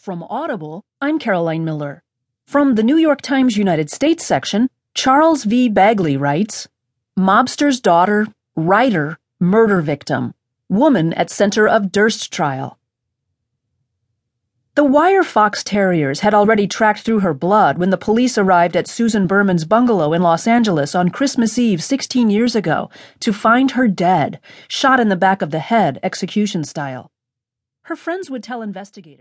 From Audible, I'm Caroline Miller. From the New York Times United States section, Charles V. Bagli writes Mobster's daughter, writer, murder victim, woman at center of Durst trial. The wire fox terriers had already tracked through her blood when the police arrived at Susan Berman's bungalow in Los Angeles on Christmas Eve 16 years ago to find her dead, shot in the back of the head, execution style. Her friends would tell investigators.